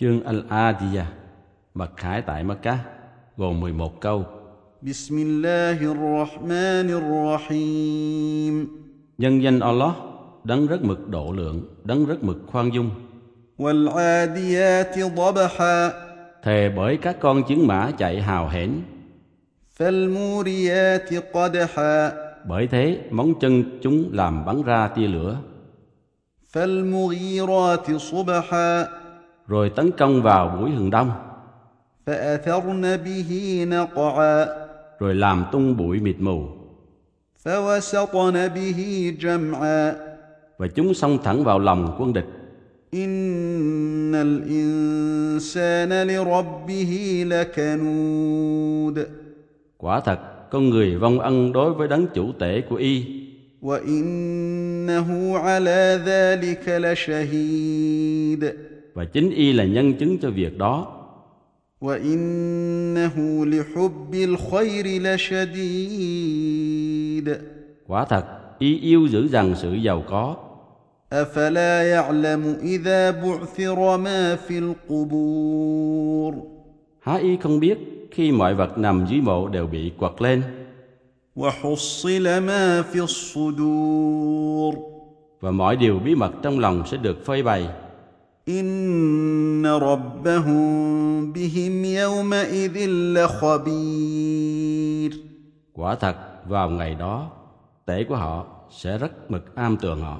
Chương Al-Adiyah Mật khải tại Mecca gồm 11 câu. Bismillahirrahmanirrahim Nhân danh Allah, đấng rất mực độ lượng, đấng rất mực khoan dung. Wal-adiyati dhabaha Thề bởi các con chiến mã chạy hào hển. Fal-muriyati qadaha Bởi thế, móng chân chúng làm bắn ra tia lửa. Fal-mughirati subaha rồi tấn công vào buổi hừng đông, فأثرن به نقعا rồi làm tung bụi mịt mù, فوسطن به جمعا và chúng xông thẳng vào lòng quân địch. إن الإنسان لربه لكنود Quả thật, con người vong ân đối với đấng chủ tể của y, وإنه على ذلك لشهيد và chính y là nhân chứng cho việc đó. وإنه لحب الخير لشديد Quả thật, y yêu dữ dằn sự giàu có, أفلا يعلم إذا بعثر ما في القبور há y không biết khi mọi vật nằm dưới mộ đều bị quật lên, وحصل ما في الصدور và mọi điều bí mật trong lòng sẽ được phơi bày. إن ربهم بهم يومئذ لخبير Quả thật, vào ngày đó, tể của họ sẽ rất mực am tường họ.